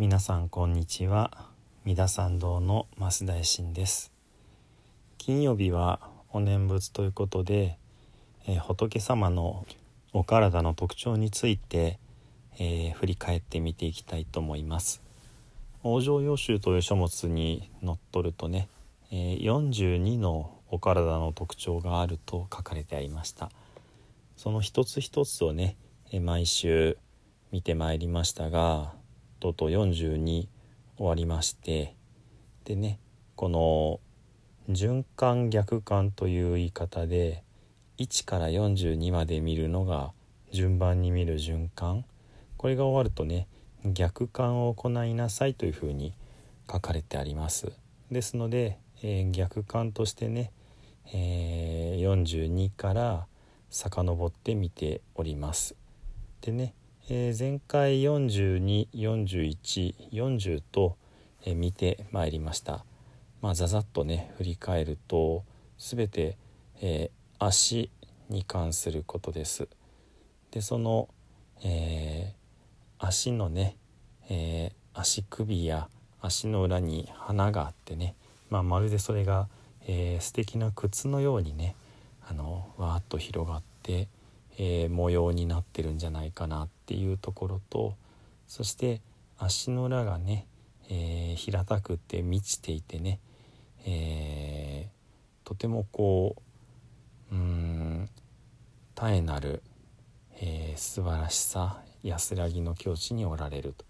皆さんこんにちは。三田参道の増大臣です。金曜日はお念仏ということで、えー、仏様のお体の特徴について、えー、振り返ってみていきたいと思います。往生要集という書物にのっとるとね、えー、42のお体の特徴があると書かれてありました。その一つ一つをね、え毎週見てまいりましたがとうと42終わりましてでねこの循環逆環という言い方で1から42まで見るのが順番に見る循環。これが終わるとね逆環を行いなさいというふうに書かれてあります。ですので、えー、逆環としてね、えー、42から遡って見ております。でねえー、前回424140と、えー、見てまいりました。まあざざっとね振り返ると全て、えー、足に関することです。でその、え足のね、え足首や足の裏に花があってね、まあ、まるでそれが、えー、素敵な靴のようにねあのわーっと広がってえー、模様になってるんじゃないかなっていうところとそして足の裏がね、えー、平たくて満ちていてね、えー、とてもこううん絶えなる、えー、素晴らしさ安らぎの境地におられると。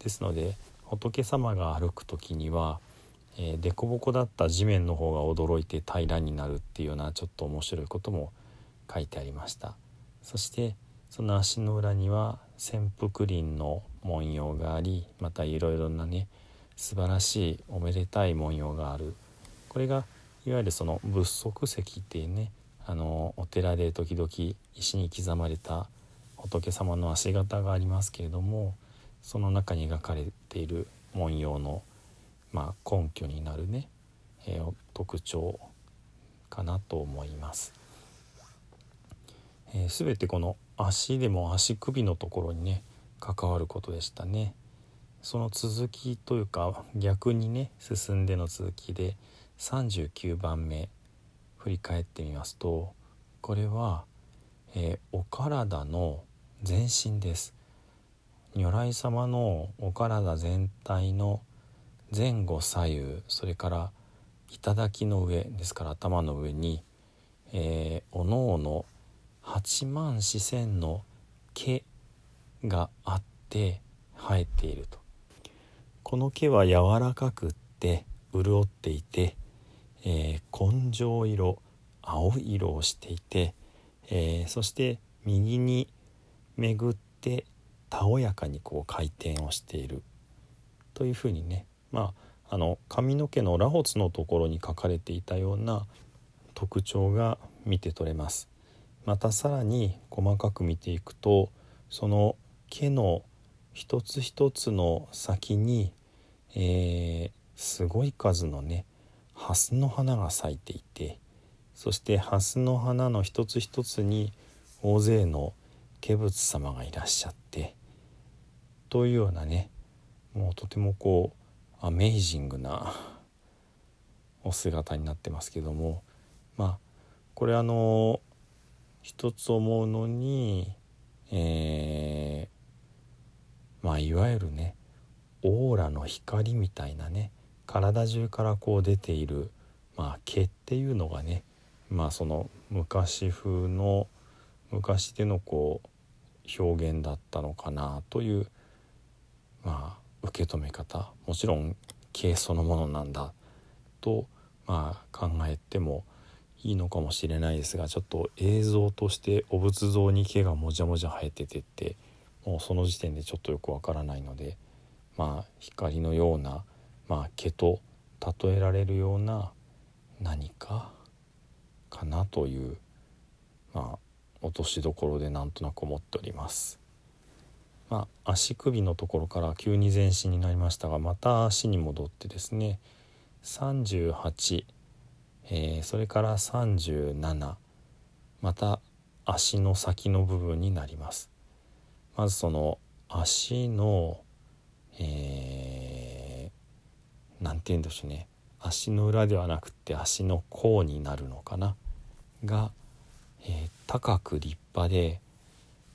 ですので仏様が歩く時にはえー、凸凹だった地面の方が驚いて平らになるっていうようなちょっと面白いことも書いてありました。そしてその足の裏には潜伏林の文様がありまたいろいろなね素晴らしいおめでたい文様があるこれがいわゆるその仏足石っていうねあのお寺で時々石に刻まれた仏様の足形がありますけれどもその中に描かれている文様の、まあ、根拠になるね、えー、特徴かなと思います。えー、全てこの足でも足首のところにね関わることでしたね。その続きというか逆にね進んでの続きで39番目振り返ってみますとこれは、えー、お体の全身です。如来様のお体全体の前後左右それから頂の上ですから頭の上に、えー、おのおの8万四千の毛があって生えているとこの毛は柔らかくって潤っていて、えー、根性色青色をしていて、えー、そして右に巡ってたおやかにこう回転をしているというふうにねまああの髪の毛の螺髪のところに書かれていたような特徴が見て取れます。またさらに細かく見ていくとその毛の一つ一つの先に、えー、すごい数のねハスの花が咲いていてそしてハスの花の一つ一つに大勢の化仏様がいらっしゃってというようなねもうとてもこうアメイジングなお姿になってますけどもまあこれあの一つ思うのに、えー、まあいわゆるねオーラの光みたいなね体中からこう出ている、まあ、毛っていうのがねまあその昔風の昔でのこう表現だったのかなというまあ受け止め方。もちろん毛そのものなんだとまあ考えてもいいのかもしれないですがちょっと映像としてお仏像に毛がもじゃもじゃ生えててってもうその時点でちょっとよくわからないのでまあ光のような、まあ、毛と例えられるような何かかなというまあ落としどころでなんとなく思っております。まあ、足首のところから急に全身になりましたがまた足に戻ってですね38えー、それから37また足の先の部分になります。まずその足のえー、て言うんでしょうね。足の裏ではなくって足の甲になるのかな。が、えー、高く立派で、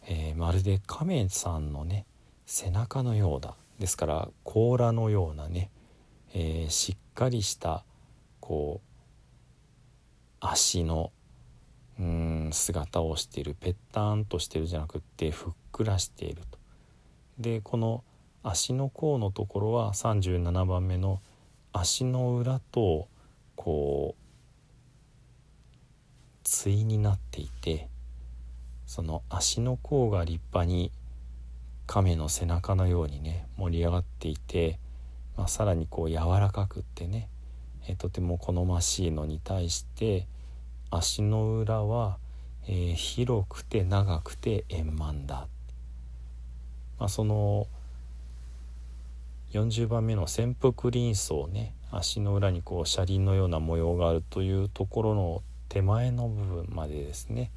えー、まるで亀さんのね背中のようだ。ですから甲羅のようなね、えー、しっかりしたこう足のうん姿をしているぺったんとしてるじゃなくってふっくらしていると。でこの足の甲のところは37番目の足の裏とこう対になっていてその足の甲が立派に亀の背中のようにね盛り上がっていて、まあ、さらにこう柔らかくってね、えとても好ましいのに対して足の裏は、えー、広くて長くて円満だ、まあ、その40番目の潜伏輪層ね足の裏にこう車輪のような模様があるというところの手前の部分までですね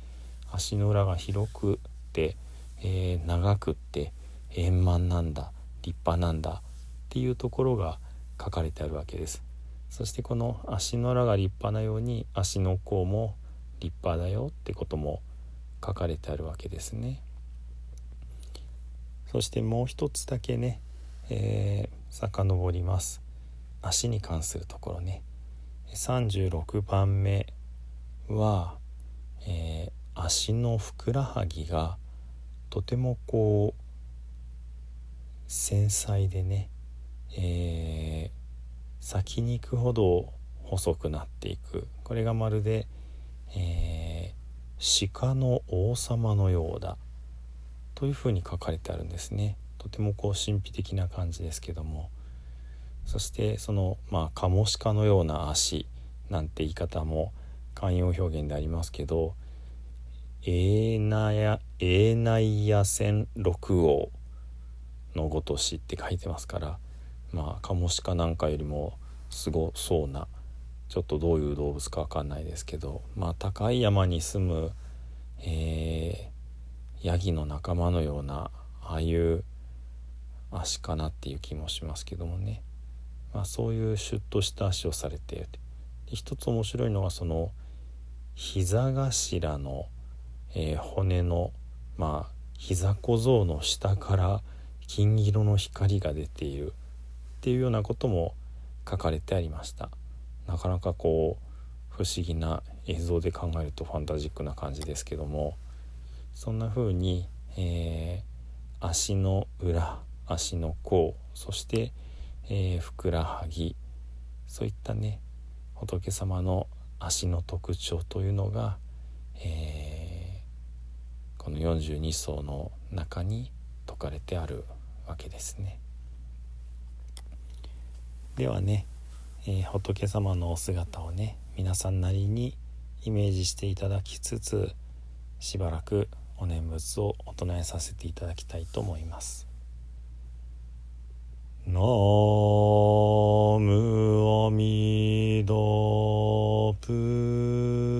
足の裏が広くて、えー、長くって円満なんだ立派なんだっていうところが書かれてあるわけです。そしてこの足の裏が立派なように足の甲も立派だよってことも書かれてあるわけですね。そしてもう一つだけね、えー、遡ります。足に関するところね。36番目は、えー、足のふくらはぎがとてもこう繊細でね、えー、先に行くほど細くなっていく。これがまるで、えー、鹿の王様のようだというふうに書かれてあるんですね。とてもこう神秘的な感じですけども。そしてそのまあカモシカのような足なんて言い方も慣用表現でありますけど「エーナヤエーナイヤ線六王」のごとしって書いてますからまあカモシカなんかよりもすごそうなちょっとどういう動物か分かんないですけどまあ高い山に住む、えー、ヤギの仲間のようなああいう足かなっていう気もしますけどもね、まあ、そういうシュッとした足をされてで一つ面白いのがその膝頭の、えー、骨のまあ膝小僧の下から金色の光が出ている。っていうようなことも書かれてありましたなかなかこう不思議な映像で考えるとファンタジックな感じですけどもそんな風に、えー、足の裏足の甲そして、えー、ふくらはぎそういったね仏様の足の特徴というのが、えー、この42層の中に説かれてあるわけですね。ではね、えー、仏様のお姿をね皆さんなりにイメージしていただきつつしばらくお念仏をお唱えさせていただきたいと思います。ナムアミドプ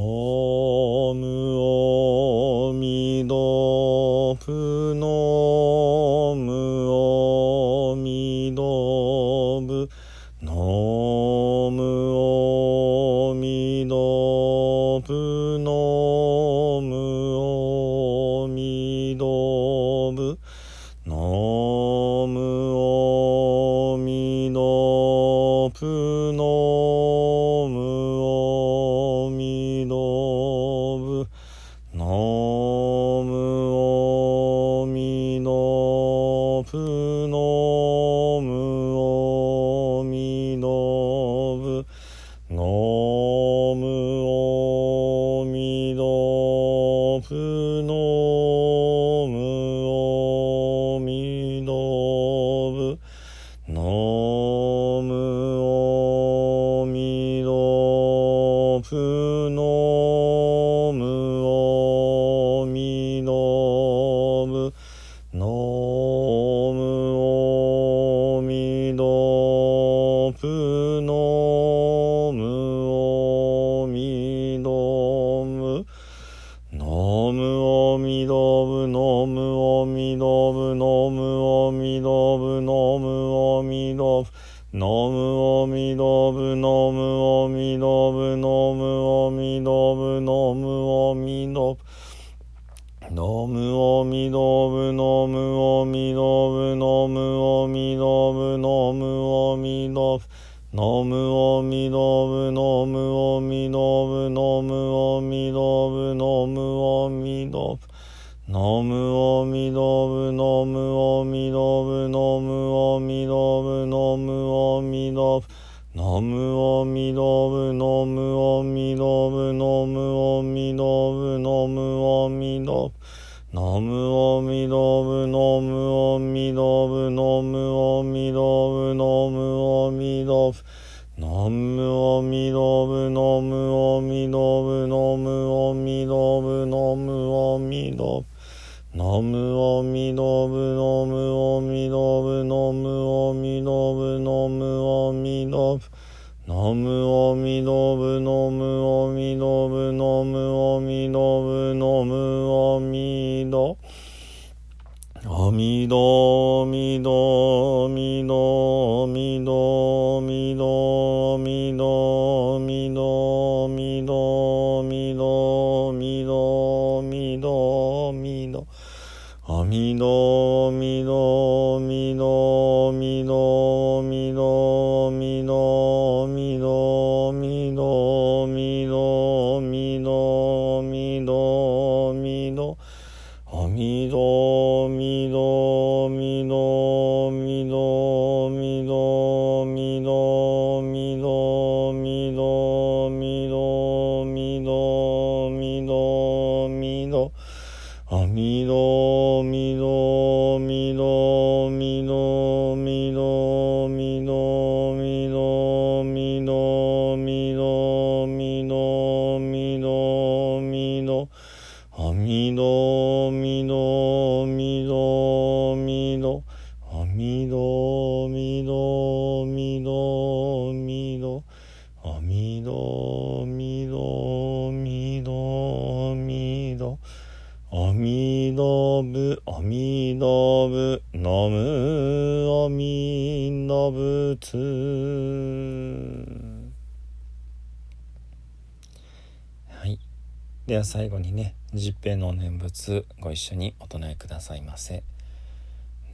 Oh. ぶ、のむおみのぷのむおみどぶのむおみどぶのむおみどぶのむおみどぶのむおみどぶのむおみどぶのむおみどぶのむおみどぶのむおみどぶのむおみどぶのむおみどぶのむおみどぶのむおみどぶのむおみどぶのナムオミドブノムオミドブノムオミドブノムオミドブノムオミドブノムオミドブノムオミドブノムオミドブノムオミドブノムオミドブノムオミドブノムオミドブむおみどぶのむおみどぶのむおみどぶのむおみどぶのむおみどぶのむおみどおみどみどみどみどみどみどみどみどみどみどみどみどあみどみどみみどみどみどあみどみどみどみどあみどみどみどみどあみどぶあみどぶのむあみどぶつ。はい。では最後にね十平の念仏ご一緒にお唱えくださいませ。